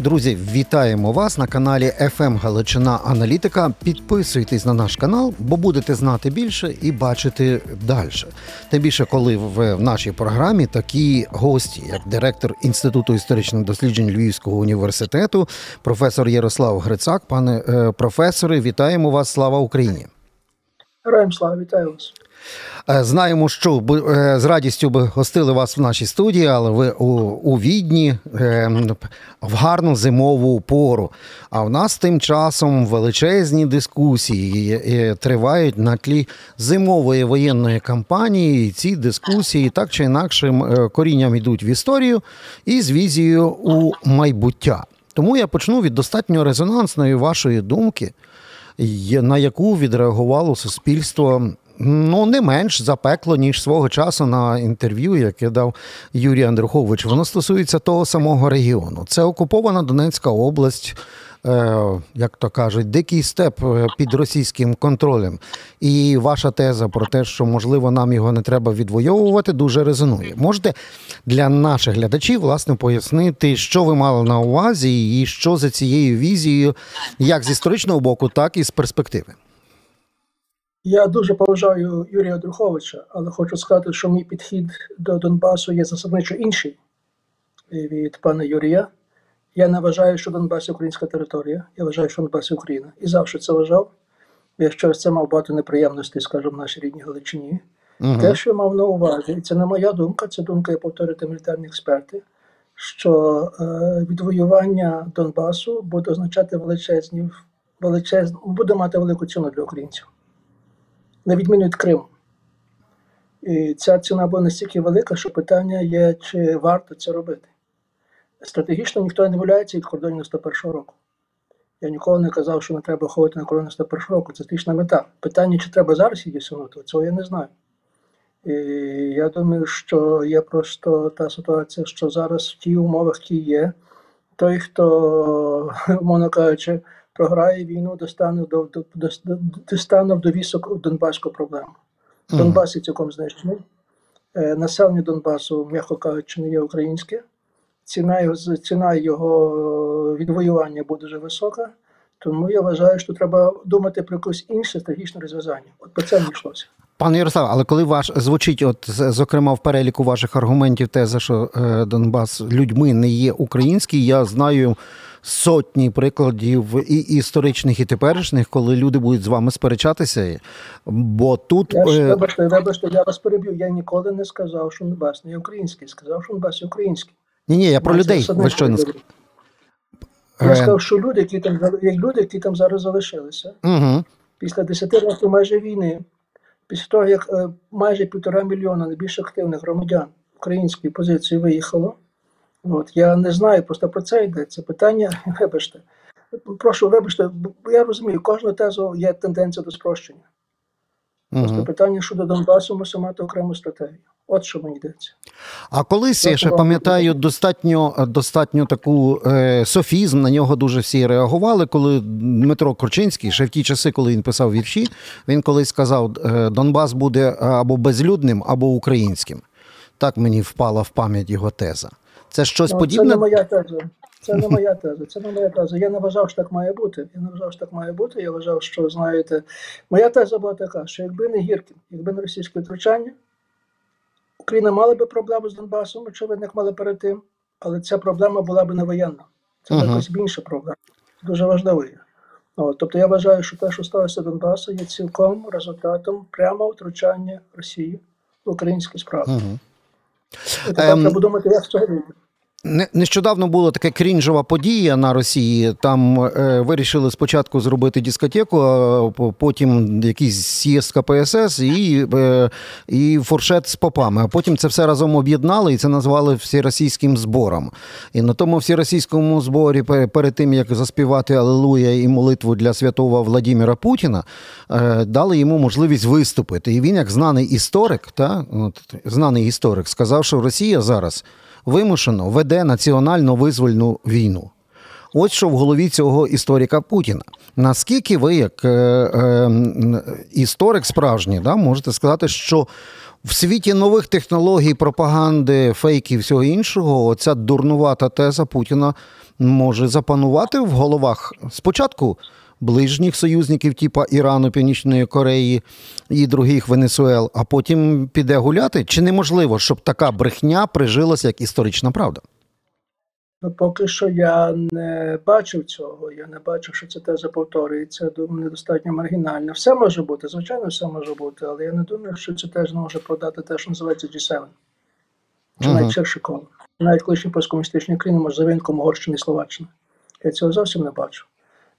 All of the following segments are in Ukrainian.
Друзі, вітаємо вас на каналі FM Галичина Аналітика. Підписуйтесь на наш канал, бо будете знати більше і бачити далі. Тим більше, коли в в нашій програмі такі гості, як директор Інституту історичних досліджень Львівського університету, професор Ярослав Грицак. Пане е, професоре, вітаємо вас! Слава Україні! Героям слава, вітаю вас. Е, Знаємо, що е, з радістю би гостили вас в нашій студії, але ви у, у Відні е, в гарну зимову пору. А в нас тим часом величезні дискусії тривають на тлі зимової воєнної кампанії. І ці дискусії так чи інакше корінням йдуть в історію і з візією у майбуття. Тому я почну від достатньо резонансної вашої думки, на яку відреагувало суспільство ну не менш запекло, ніж свого часу на інтерв'ю, яке дав Юрій Андрухович. Воно стосується того самого регіону. Це окупована Донецька область. е, Як то кажуть, дикий степ е, під російським контролем, і ваша теза про те, що можливо нам його не треба відвоювати, дуже резонує. Можете для наших глядачів власне пояснити, що ви мали на увазі, і що за цією візією, як з історичного боку, так і з перспективи. Я дуже поважаю Юрія Друховича, але хочу сказати, що мій підхід до Донбасу є засадничо інший від пана Юрія. Я не вважаю, що Донбас українська територія. Я вважаю, що Донбас Україна. І завжди це вважав. Я через це мав багато неприємностей, скажімо, в нашій рідній Галичині. Угу. Те, що я мав на увазі, і це не моя думка, це думка, я повторюю, мілітарні експерти, що е, відвоювання Донбасу буде означати величезні, величезні, буде мати велику ціну для українців, на відміну від Криму. І ця ціна була настільки велика, що питання є, чи варто це робити. Стратегічно ніхто не виявляється від кордонів 101 року. Я ніколи не казав, що не треба ходити на кордони 101 року. Це стратегічна мета. Питання, чи треба зараз її досягнути, цього я не знаю. І я думаю, що є просто та ситуація, що зараз в тих умовах, які є, той, хто, мовно кажучи, програє війну, достане до, до, до, достане в довісок Донбаську проблему. Донбас є цілком знищений. Е, Населення Донбасу, м'яко кажучи, не є українське. Ціна його, ціна його відвоювання буде дуже висока. Тому я вважаю, що треба думати про якусь інше стратегічне розв'язання. От про це не йшлося. Пане Ярослав, але коли ваш звучить, от зокрема в переліку ваших аргументів, теза, що е, Донбас людьми не є український, я знаю сотні прикладів і історичних, і теперішніх, коли люди будуть з вами сперечатися. Бо тут Я ж е, вибачте, вибачте, я вас переб'ю. Я ніколи не сказав, що Донбас не український. Сказав, що Донбас український. ні, ні, я про Це людей. Ви щойно не сказали. Я сказав, що люди, які там люди, які там зараз залишилися, Угу. після 10 років майже війни, після того, як е, майже півтора мільйона найбільш активних громадян української позиції виїхало. От я не знаю, просто про це йдеться. Питання, вибачте. Прошу, вибачте, бо я розумію, кожна тезу є тенденція до спрощення. Просто Угу. питання щодо Донбасу мусимо мати окрему стратегію. От що мені йдеться. А колись я ще пам'ятаю достатньо достатньо таку е, софізм. На нього дуже всі реагували. Коли Дмитро Корчинський, ще в ті часи, коли він писав вірші, він колись сказав: е, Донбас буде або безлюдним, або українським. Так мені впала в пам'ять його теза. Це щось Ну, це не моя теза. Це не моя теза. Це не моя теза. Я не вважав, що так має бути. Я не вважав, що так має бути. Я вважав, що знаєте, моя теза була така, що якби не Гіркін, якби не російське втручання, Україна мала би проблему з Донбасом, очевидно, як мала перед тим, але ця проблема була б не воєнна. Це якось інша проблема. Дуже важливою. От, тобто я вважаю, що те, що сталося Донбасу, є цілком результатом прямого втручання Росії в українські справи. Угу. Тепер Ем, треба думати, як це. Не- Нещодавно була така крінжова подія на Росії. Там е, вирішили спочатку зробити дискотеку, а потім якийсь з'їзд КПСС і, е, і фуршет з попами. А потім це все разом об'єднали і це назвали всеросійським збором. І на тому всеросійському зборі, перед тим як заспівати Алелуя і молитву для святого Владимира Путіна, е, дали йому можливість виступити. І він, як знаний історик, та, от, знаний історик, сказав, що Росія зараз вимушено веде національно визвольну війну. Ось що в голові цього історика Путіна. Наскільки ви, як е, е, історик справжній, да, можете сказати, що В світі нових технологій, пропаганди, фейків і всього іншого, оця дурнувата теза Путіна може запанувати в головах спочатку ближніх союзників, типа Ірану, Північної Кореї і других Венесуел, а потім піде гуляти. Чи неможливо, щоб така брехня прижилася як історична правда? Ну, поки що я не бачив цього. Я не бачив, що це теза повторюється. Думаю, недостатньо маргінально. Все може бути, звичайно, все може бути, але я не думаю, що це теж може продати те, що називається G7. Чи навіть ширше коло. Навіть колишні посткомуністичні країни, може, за винком Угорщини і Словаччини. Я цього зовсім не бачу.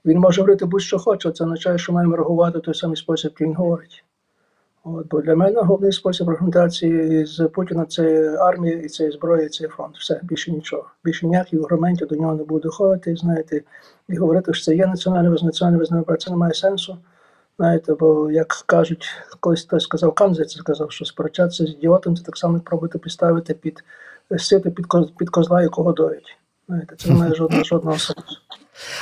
Він може говорити будь-що хоче, це означає, що маємо реагувати той самий спосіб, який він говорить. От, бо для мене головний спосіб аргументації з Путіна це армія, і це зброя, і це фронт. Все, більше нічого. Більше ніяких аргументів до нього не буде доходити, знаєте, і говорити, що це є національне національне визнання, це не має сенсу. Знаєте, бо як кажуть, колись хтось сказав, Канзе це сказав, що сперечатися з ідіотом, це так само пробувати підставити під сити під, під козла, якого доють. Знаєте, це не має жодного жодного сенсу.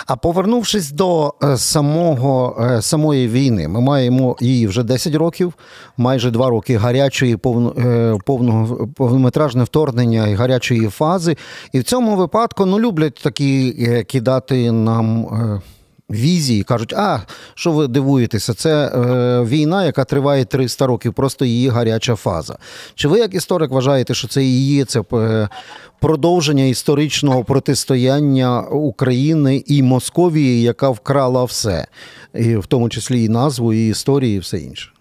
А повернувшись до е, самого е, самої війни, ми маємо її вже 10 років, майже 2 роки гарячої е, повного повнометражне вторгнення і гарячої фази. І в цьому випадку ну люблять такі кидати нам. Візії кажуть, а що ви дивуєтеся? Це е, війна, яка триває 300 років, просто її гаряча фаза. Чи ви, як історик, вважаєте, що це є це е, продовження історичного протистояння України і Московії, яка вкрала все, і в тому числі і назву, і історії, і все інше?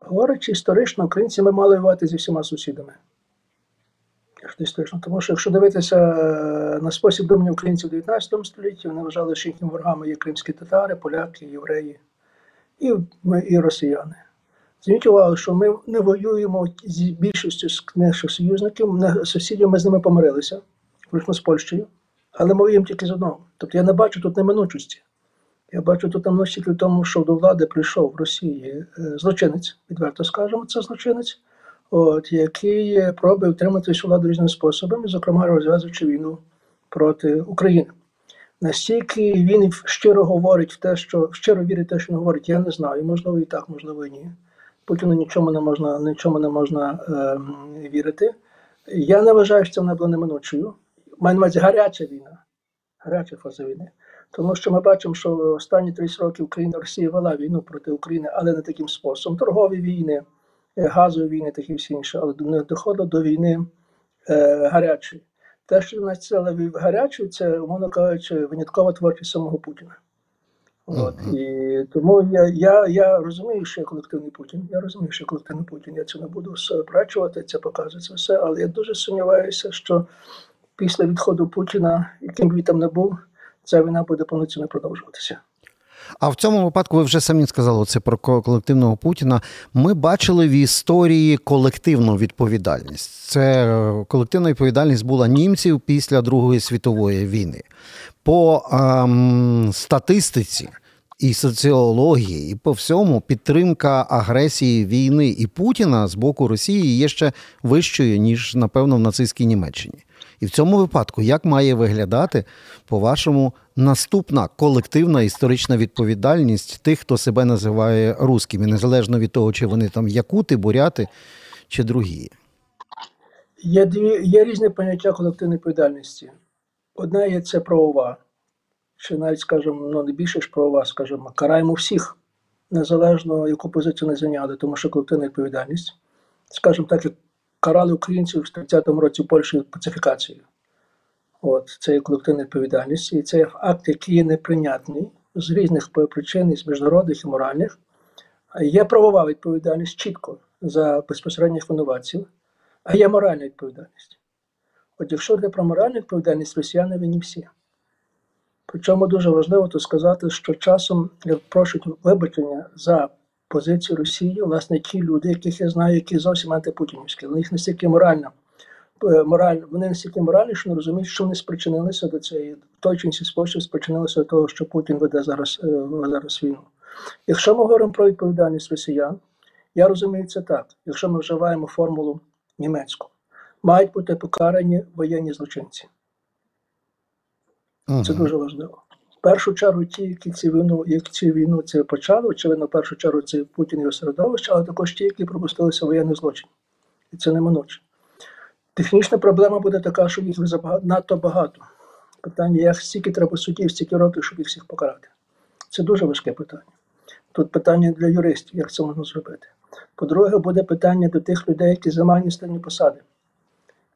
Говорячи історично, українці ми мали воювати зі всіма сусідами. Історично. Тому що якщо дивитися е, на спосіб думання українців у 19 столітті, вони вважали, що їхніми ворогами є кримські татари, поляки, євреї і, ми, і росіяни. Зверніть увагу, що ми не воюємо з більшістю з наших союзників, сусідів ми з ними помирилися, включно з Польщею, але ми воюємо тільки з одного. Тобто я не бачу тут неминучості. Я бачу тут неминучість в тому, що до влади прийшов в Росії е, злочинець, відверто скажемо, це злочинець, от, який е, пробує втримати цю владу різними способами, зокрема розв'язуючи війну проти України. Настільки він щиро говорить в те, що щиро вірить в те, що він говорить, я не знаю. Можливо, і так, можливо, і ні. Путіну нічому не можна, нічому не можна ем, вірити. Я не вважаю, що це вона була неминучою. Маю на увазі гаряча війна, гаряча фаза війни. Тому що ми бачимо, що останні 30 років Україна Росія вела війну проти України, але не таким способом. Торгові війни, е, газові війни, такі всі інші, але не доходило до війни е, гарячої. Те, що нас це гарячою, це, умовно кажучи, виняткова творчість самого Путіна. От, і тому я, я, я розумію, що я колективний Путін. Я розумію, що я колективний Путін. Я це не буду сперечувати, це показує це все. Але я дуже сумніваюся, що після відходу Путіна, яким б він там не був, ця війна буде повноцінно продовжуватися. А в цьому випадку ви вже самі сказали це про колективного Путіна. Ми бачили в історії колективну відповідальність. Це е, колективна відповідальність була німців після Другої світової війни. По ем, статистиці і соціології, і по всьому підтримка агресії війни і Путіна з боку Росії є ще вищою, ніж, напевно, в нацистській Німеччині. І в цьому випадку, як має виглядати, по-вашому, наступна колективна історична відповідальність тих, хто себе називає русскими, незалежно від того, чи вони там якути, буряти чи другі? Є дві є різні поняття колективної відповідальності. Одна є це правова, чи навіть, скажімо, ну не більше ж правова, скажімо, караємо всіх, незалежно яку позицію не зайняли, тому що колективна відповідальність, скажімо так, як карали українців в 30-му році Польщі пацифікацією. От це є колективна відповідальність, і це є акт, який є неприйнятний з різних причин, з міжнародних і моральних. Є правова відповідальність чітко за безпосередніх винуватців, а є моральна відповідальність. От якщо йде про моральну відповідальність, росіяни винні всі. Причому дуже важливо тут сказати, що часом просять вибачення за позицію Росії, власне, ті люди, яких я знаю, які зовсім антипутінівські, але їх настільки морально, е, мораль, вони настільки моральні, що не розуміють, що вони спричинилися до цієї, в той чи інший спосіб спричинилися до того, що Путін веде зараз, е, зараз війну. Якщо ми говоримо про відповідальність росіян, я розумію це так. Якщо ми вживаємо формулу німецьку, мають бути покарані воєнні злочинці. Це дуже важливо. В першу чергу ті, які цю війну, як цю війну це почали, очевидно, в першу чергу це Путін і його середовище, але також ті, які пропустилися воєнний злочин. І це неминуче. Технічна проблема буде така, що їх надто багато. Питання, як стільки треба суддів, стільки років, щоб їх всіх покарати. Це дуже важке питання. Тут питання для юристів, як це можна зробити. По-друге, буде питання до тих людей, які займають стані посади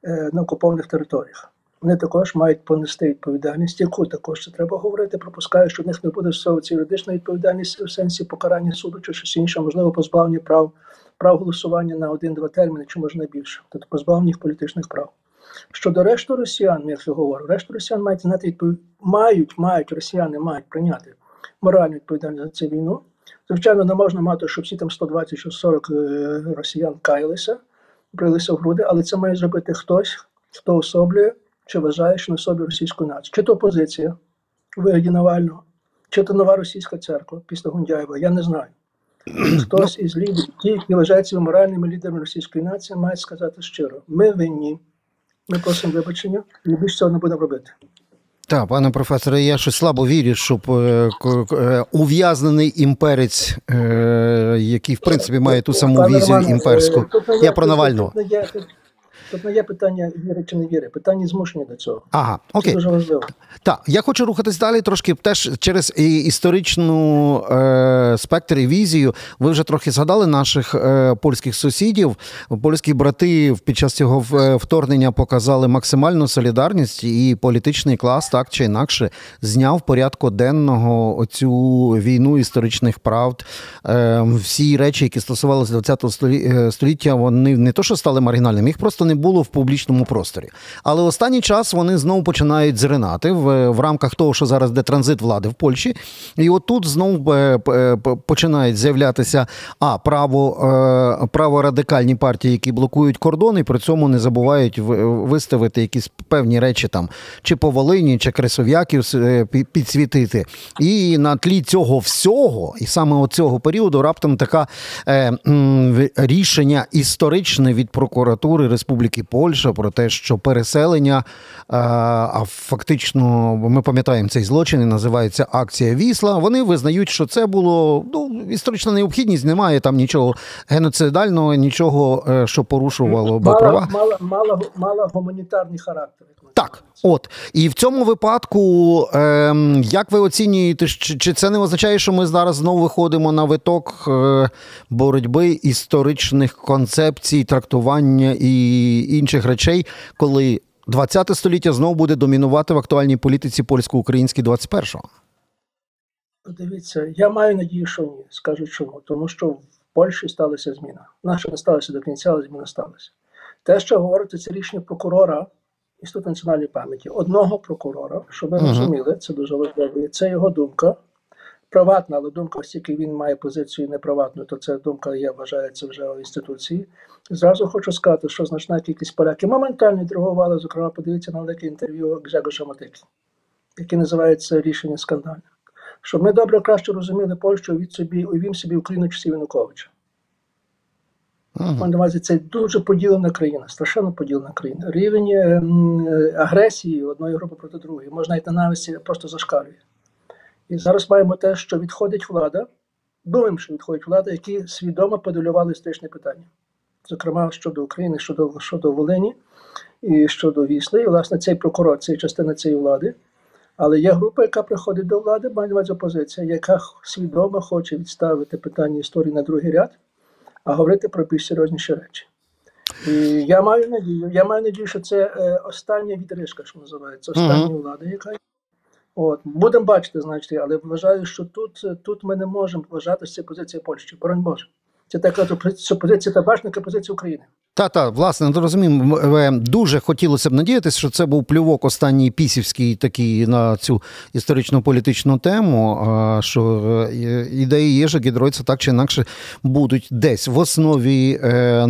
е, на окупованих територіях. Вони також мають понести відповідальність, яку також це треба говорити. Пропускаю, що в них не буде стосовуватися юридична відповідальність в сенсі покарання суду чи щось інше, можливо, позбавлення прав прав голосування на один-два терміни, чи можна більше, тобто позбавлення їх політичних прав. Щодо решту росіян, як я говорю, решту росіян мають знати відповідь, мають, мають росіяни мають прийняти моральну відповідальність за цю війну. Звичайно, не можна мати, щоб всі там 120 чи 40 е, росіян каялися, брилися в груди, але це має зробити хтось, хто особлює чи вважає, що на собі російську націю. Чи то опозиція у вигляді Навального, чи то нова російська церква після Гундяєва, я не знаю. Хтось із лідерів, ті, які вважають себе моральними лідерами російської нації, має сказати щиро: ми винні, ми просимо вибачення, і більше цього не будемо робити. Так, пане професоре, я щось слабо вірю, щоб е, е, ув'язнений імперець, е, який в принципі має ту саму візію імперську. Я про Навального. Тут не є питання віри чи не віри, питання змушення до цього. Ага, окей. Це дуже важливо. Так, я хочу рухатись далі трошки теж через історичну е, спектр і візію. Ви вже трохи згадали наших е, польських сусідів. Польські брати під час цього е, вторгнення показали максимальну солідарність, і політичний клас так чи інакше зняв порядку денного оцю війну історичних правд. Е, Всі речі, які стосувалися ХХ е, століття, вони не то, що стали маргінальними, їх просто не було в публічному просторі. Але останній час вони знову починають зринати в, в рамках того, що зараз де транзит влади в Польщі. І отут знову е, е, починають з'являтися а право е, право радикальні партії, які блокують кордони, при цьому не забувають виставити якісь певні речі там, чи по Волині, чи Кресов'яків підсвітити. І на тлі цього всього, і саме от цього періоду раптом така е, рішення історичне від прокуратури Республіки. Республіки Польща про те, що переселення, е, а фактично ми пам'ятаємо цей злочин, і називається акція Вісла. Вони визнають, що це було ну, історична необхідність, немає там нічого геноцидального, нічого, е, що порушувало би права. Мала, мала, мала гуманітарний характер. Так, от і в цьому випадку, е, як ви оцінюєте, чи це не означає, що ми зараз знову виходимо на виток е, боротьби історичних концепцій, трактування і інших речей, коли 20 століття знову буде домінувати в актуальній політиці польсько-українській 21-го? Дивіться, я маю надію, що ні. Скажу чому. Тому що в Польщі сталася зміна. Наша не сталася до кінця, але зміна сталася. Те, що говорите, це рішення прокурора. Інститут національної пам'яті одного прокурора, щоб ви uh -huh. розуміли, це дуже важливо. Це його думка. Приватна, але думка, оскільки він має позицію неприватну, то це думка я вважається вже в інституції. Зразу хочу сказати, що значна кількість поляків моментально відреагували, зокрема, подивіться на велике інтерв'ю Гжегоша Матики, яке називається рішення скандальне. Щоб ми добре краще розуміли Польщу, від собі увім собі Україну часів Януковича. Ага. Це дуже поділена країна, страшенно поділена країна. Рівень е, агресії одної групи проти другої, можна навіть ненависті просто зашкалює. І зараз маємо те, що відходить влада, думаємо, що відходить влада, які свідомо подолювали історичне питання, зокрема щодо України, щодо щодо Волині і щодо Вісли. І, власне, цей прокурор, це частина цієї влади. Але є група, яка приходить до влади, має опозиція, яка свідомо хоче відставити питання історії на другий ряд а говорити про більш серйозніші речі. І я маю надію, я маю надію, що це е, остання відрижка, що називається, остання uh-huh. влада, яка є. От будемо бачити, значить, але вважаю, що тут тут ми не можемо вважати, що це позиція Польщі. Боронь Боже. Це така позиція табачника, позиція України. Та та власне ну, розуміємо, дуже хотілося б надіятися, що це був плювок останній пісівський такий на цю історично політичну тему. Що е, ідеї Єжа Гідройця так чи інакше будуть десь в основі е,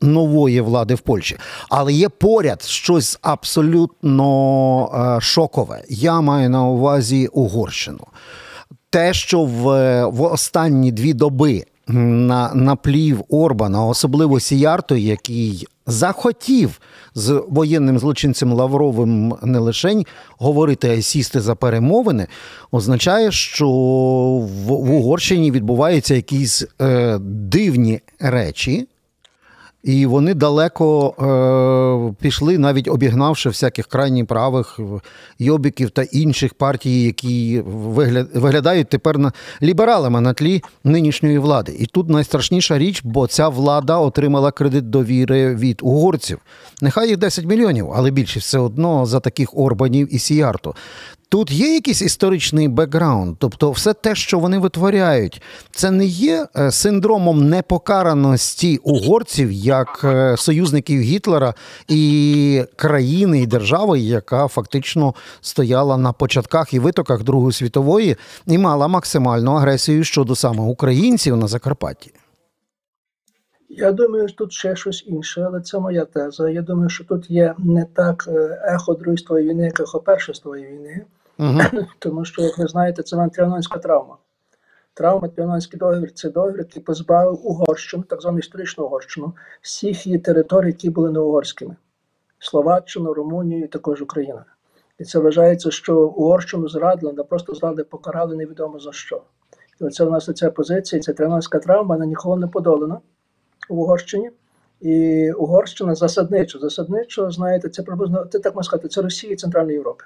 нової влади в Польщі. Але є поряд щось абсолютно е, шокове. Я маю на увазі Угорщину. Те, що в, в останні дві доби на наплів Орбана, особливо Сіярто, який захотів з воєнним злочинцем Лавровим не лише говорити, а й сісти за перемовини, означає, що в, в Угорщині відбуваються якісь е, дивні речі. І вони далеко е, пішли, навіть обігнавши всяких крайні правих йобіків та інших партій, які виглядають тепер на лібералами на тлі нинішньої влади. І тут найстрашніша річ, бо ця влада отримала кредит довіри від угорців. Нехай їх 10 мільйонів, але більше все одно за таких Орбанів і Сіярту. Тут є якийсь історичний бекграунд, тобто все те, що вони витворяють, це не є е, синдромом непокараності угорців як е, союзників Гітлера і країни і держави, яка фактично стояла на початках і витоках Другої світової і мала максимальну агресію щодо саме українців на Закарпатті. Я думаю, що тут ще щось інше, але це моя теза. Я думаю, що тут є не так е, ехо Другої війни, як ехо Першої війни. Тому що, як ви знаєте, це антианонська травма. Травма Тріанонський договір це договір, який позбавив Угорщину, так звану історичну Угорщину, всіх її територій, які були не угорськими: Словаччину, Румунію і також Україна. І це вважається, що Угорщину зрадили, не просто зрадили, покарали невідомо за що. І оце у нас ця позиція, ця тріанонська травма, вона ніколи не подолана в Угорщині. І Угорщина засадничо, засадничо, знаєте, це приблизно, це так можна сказати, це Росія і Центральна Європа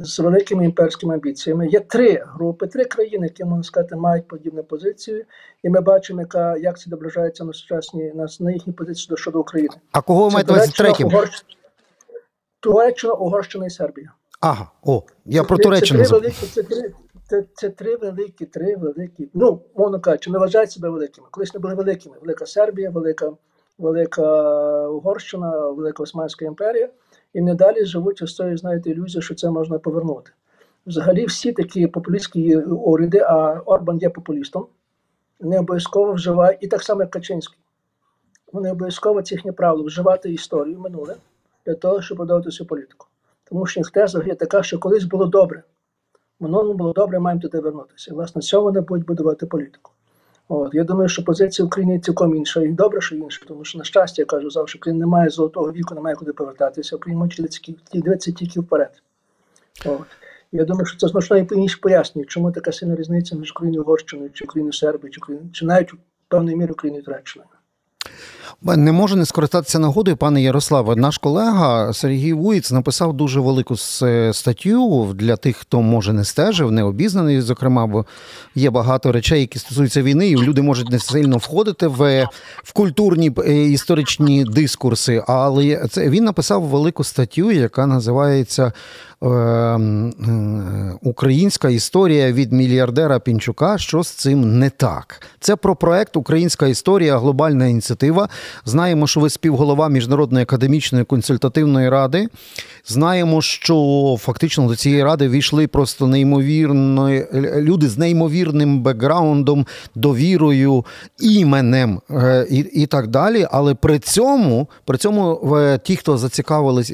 з великими імперськими амбіціями. Є три групи, три країни, які можна сказати, мають подібну позицію, і ми бачимо, яка як це доближається на сучасні на, на їхні позиції щодо України. А кого ви маєте з третім? Туреччина, Угорщина і Сербія. Ага, о, я про Туреччину. Це, це, великі, це, три, це, це три великі, три великі. Ну, мовно кажучи, не вважають себе великими. Колись не були великими. Велика Сербія, велика, велика Угорщина, Велика Османська імперія і не далі живуть ось цією, знаєте, ілюзією, що це можна повернути. Взагалі, всі такі популістські уряди, а Орбан є популістом, не обов'язково вживають, і так само, як Качинський. Вони обов'язково це їхнє правило вживати історію минуле для того, щоб подавати цю політику. Тому що їх теза є така, що колись було добре. Минулому було добре, маємо туди вернутися. І, власне, цього вони будуть будувати політику. От я думаю, що позиція України цілком інша і добре, що інша, тому що на щастя я кажу завжди, Україна немає золотого віку, немає куди повертатися. Україна може дивитися тільки вперед. От. Я думаю, що це значно інше пояснює, чому така сильна різниця між Україною Угорщиною, чи Україною Сербією, чи Україною, чи навіть певною мірою Україною Туреччиною. Не можу не скористатися нагодою, пане Ярославе. Наш колега Сергій Вуїц написав дуже велику статтю для тих, хто може не стежив, не обізнаний. Зокрема, бо є багато речей, які стосуються війни, і люди можуть не сильно входити в в культурні е, історичні дискурси. Але це він написав велику статтю, яка називається Ем, е, українська історія від мільярдера Пінчука. Що з цим не так? Це про проект Українська історія, глобальна ініціатива. Знаємо, що ви співголова міжнародної академічної консультативної ради. Знаємо, що фактично до цієї ради війшли просто неймовірно люди з неймовірним бекграундом, довірою, іменем е, і і так далі. Але при цьому при цьому е, ті, хто зацікавились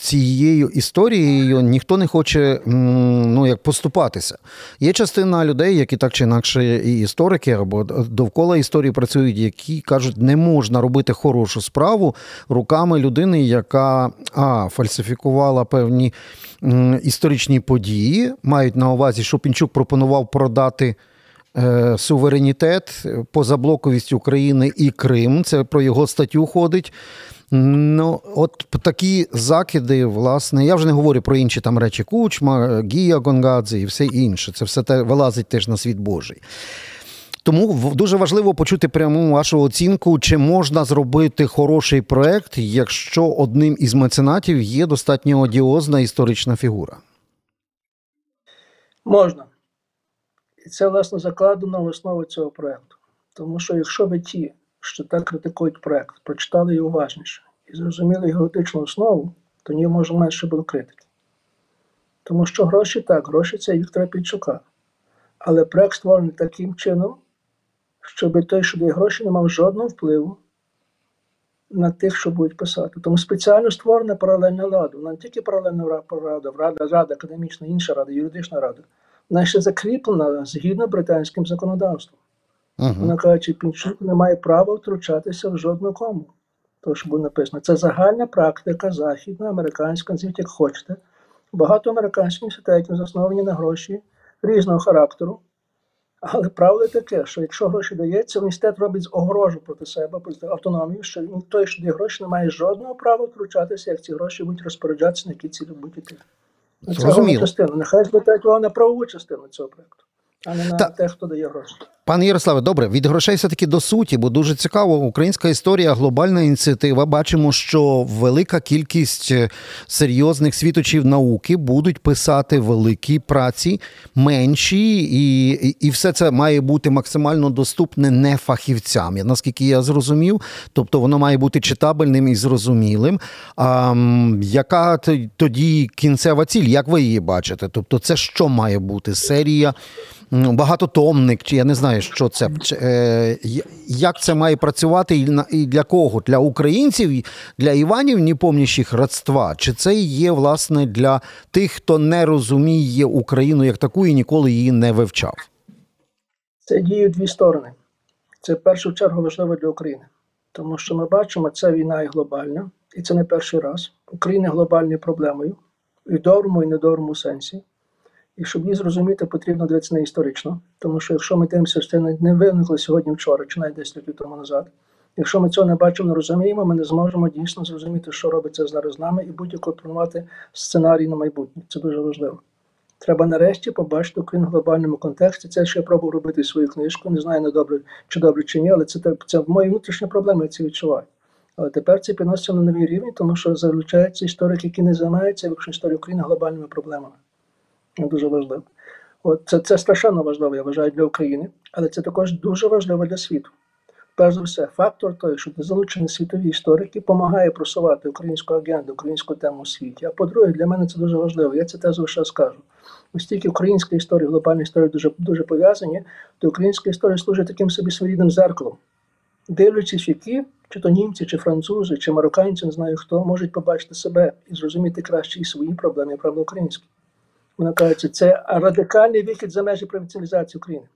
цією історією ніхто не хоче ну, як поступатися. Є частина людей, які так чи інакше і історики або довкола історії працюють, які кажуть, не можна робити хорошу справу руками людини, яка а, фальсифікувала певні історичні події. Мають на увазі, що Пінчук пропонував продати. Е, суверенітет, позаблоковість України і Крим. Це про його статтю ходить. Ну, от такі закиди, власне, я вже не говорю про інші там речі Кучма, Гія Гонгадзе і все інше. Це все те вилазить теж на світ Божий. Тому дуже важливо почути пряму вашу оцінку, чи можна зробити хороший проект, якщо одним із меценатів є достатньо одіозна історична фігура. Можна. І це, власне, закладено в основу цього проекту. Тому що якщо ви ті, що так критикують проект, прочитали його уважніше і зрозуміли його етичну основу, то ні може менше було критики. Тому що гроші так, гроші це Віктора Пінчука. Але проект створений таким чином, щоб той, що дає гроші, не мав жодного впливу на тих, що будуть писати. Тому спеціально створена паралельна рада. Вона не тільки паралельна рада, рада, рада академічна, інша рада, юридична рада. Вона ще закріплена згідно британським законодавством. Угу. Вона каже, що Пінчук не має права втручатися в жодну кому. То, що було написано. Це загальна практика західна, американська, називіть як хочете. Багато американських університетів засновані на гроші різного характеру. Але правда таке, що якщо гроші дається, університет робить огорожу проти себе, проти автономію, що він той, що дає гроші, не має жодного права втручатися, як ці гроші будуть розпоряджатися, на які цілі будуть іти. Це головна частина. Нехай звертають увагу на правову частину цього проекту, а не на Та- те, хто дає гроші. Пане Ярославе, добре, від грошей все-таки до суті, бо дуже цікаво. Українська історія, глобальна ініціатива. Бачимо, що велика кількість е, серйозних світочів науки будуть писати великі праці, менші, і, і, і все це має бути максимально доступне не фахівцям. Наскільки я зрозумів, тобто воно має бути читабельним і зрозумілим. А яка тоді кінцева ціль? Як ви її бачите? Тобто, це що має бути? Серія багатотомник, чи я не знаю, що це. Е, як це має працювати і, для кого? Для українців, для Іванів, не помнящих родства? Чи це є, власне, для тих, хто не розуміє Україну як таку і ніколи її не вивчав? Це діє дві сторони. Це в першу чергу важливо для України, тому що ми бачимо, ця війна є глобальна, і це не перший раз. Україна глобальною проблемою, і в доброму, і недоброму сенсі. І щоб її зрозуміти, потрібно дивитися не історично. Тому що якщо ми дивимося, що це не- виникло сьогодні вчора, чи навіть 10 років тому назад. Якщо ми цього не бачимо, не розуміємо, ми не зможемо дійсно зрозуміти, що робиться зараз з нами, і будь-яко планувати сценарій на майбутнє. Це дуже важливо. Треба нарешті побачити Україну в глобальному контексті. Це ще я пробував робити свою книжку. Не знаю, не добре чи добре чи ні, але це, це мої внутрішні проблеми, я це відчуваю. Але тепер це підноситься на новий рівень, тому що залучаються історики, які не займаються виключно історією України глобальними проблемами. Це дуже важливо. От це, це страшенно важливо, я вважаю, для України, але це також дуже важливо для світу. Перш за все, фактор той, що залучені світові історики, допомагає просувати українську агенду, українську тему у світі. А по-друге, для мене це дуже важливо. Я це тезу ще скажу. Оскільки українська історія, глобальна історія дуже, дуже пов'язані, то українська історія служить таким собі своєрідним зеркалом. Дивлячись, які, чи то німці, чи французи, чи марокканці, не знаю хто, можуть побачити себе і зрозуміти краще і свої проблеми, і проблеми українські. Вона каже, це радикальний вихід за межі приватизації України.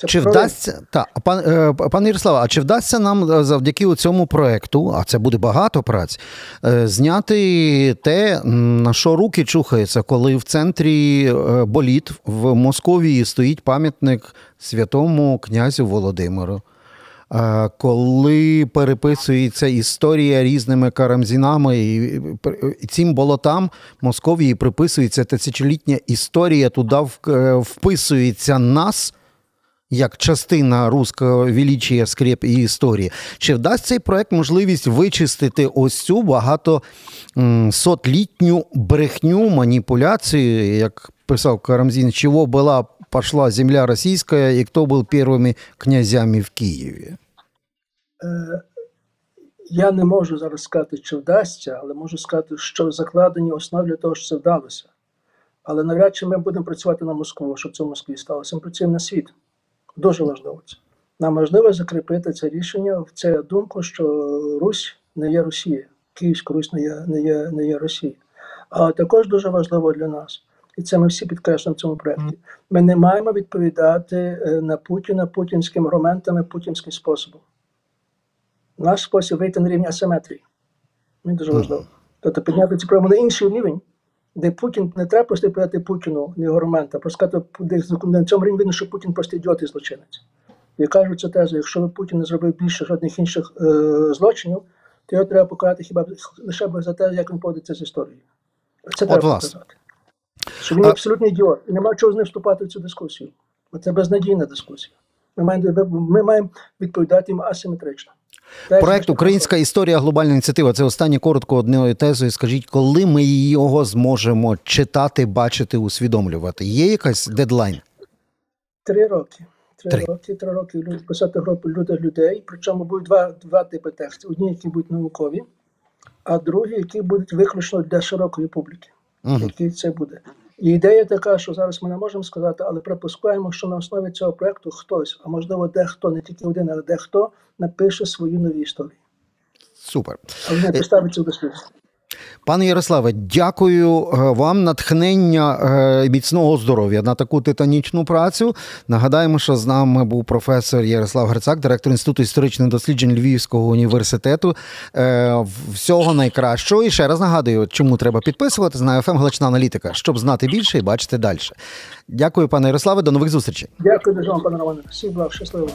Це Чи прорив. вдасться та пан е, пане Ярославе, а чи вдасться нам е, завдяки цьому проекту, а це буде багато праць, е, зняти те, на що руки чухаються, коли в центрі боліт в Московії стоїть пам'ятник святому князю Володимиру? Е, Коли переписується історія різними карамзінами, і цим болотам Московії приписується тисячолітня історія, туди е, вписується нас як частина руського величія, скреп і історії. Чи вдасть цей проект можливість вичистити ось цю багато м, сотлітню брехню, маніпуляцію, як писав Карамзін, чого була пошла земля російська, і хто був першими князями в Києві? Е, Я не можу зараз сказати, чи вдасться, але можу сказати, що закладені основи для того, щоб це вдалося. Але навряд чи ми будемо працювати на Москву, щоб це в Москві сталося. Ми працюємо на світ. Дуже важливо це. Нам важливо закріпити це рішення в це думку, що Русь не є Росія, Київська Русь не є, не є, не є Росія. А також дуже важливо для нас, і це ми всі підкреслюємо в цьому проєкті. Ми не маємо відповідати е, на Путіна путінськими аргументами, путінським способом. Наш спосіб вийти на рівень асиметрії. Він дуже важливо. Тобто підняти ці проблеми на інший рівень, де Путін не треба просто відповідати Путіну не його аргументи, а просто сказати, де на цьому рівні видно, що Путін просто ідіот і злочинець. Я кажу цю тезу, якщо би Путін не зробив більше жодних інших е, злочинів, то його треба покарати хіба лише за те, як він поводиться з історією. Це От, треба власне. показати. Що він А- абсолютний ідіот. І нема чого з ним вступати в цю дискусію. Бо це безнадійна дискусія. Ми маємо, ми маємо відповідати їм асиметрично. Проект Українська історія глобальна ініціатива. Це останнє коротко одною тезою. Скажіть, коли ми його зможемо читати, бачити, усвідомлювати? Є якась дедлайн? Три роки. Три, Три. роки, три роки писати люди людей. Причому будуть два, два типи текстів: одні, які будуть наукові, а другі, які будуть виключно для широкої публіки. Який це буде. І ідея така, що зараз ми не можемо сказати, але припускаємо, що на основі цього проекту хтось, а можливо, дехто, не тільки один, але дехто напише свою нові історії. Супер. Але не поставиться до дослідження. Пане Ярославе, дякую е, вам. Натхнення е, міцного здоров'я на таку титанічну працю. Нагадаємо, що з нами був професор Ярослав Грицак, директор інституту історичних досліджень Львівського університету. Е, Всього найкращого. І ще раз нагадую, чому треба підписуватись на ФМ Галична Аналітика, щоб знати більше і бачити далі. Дякую, пане Ярославе. До нових зустрічей. Дякую дуже вам, пане Романе. Всіх благ, щасливо.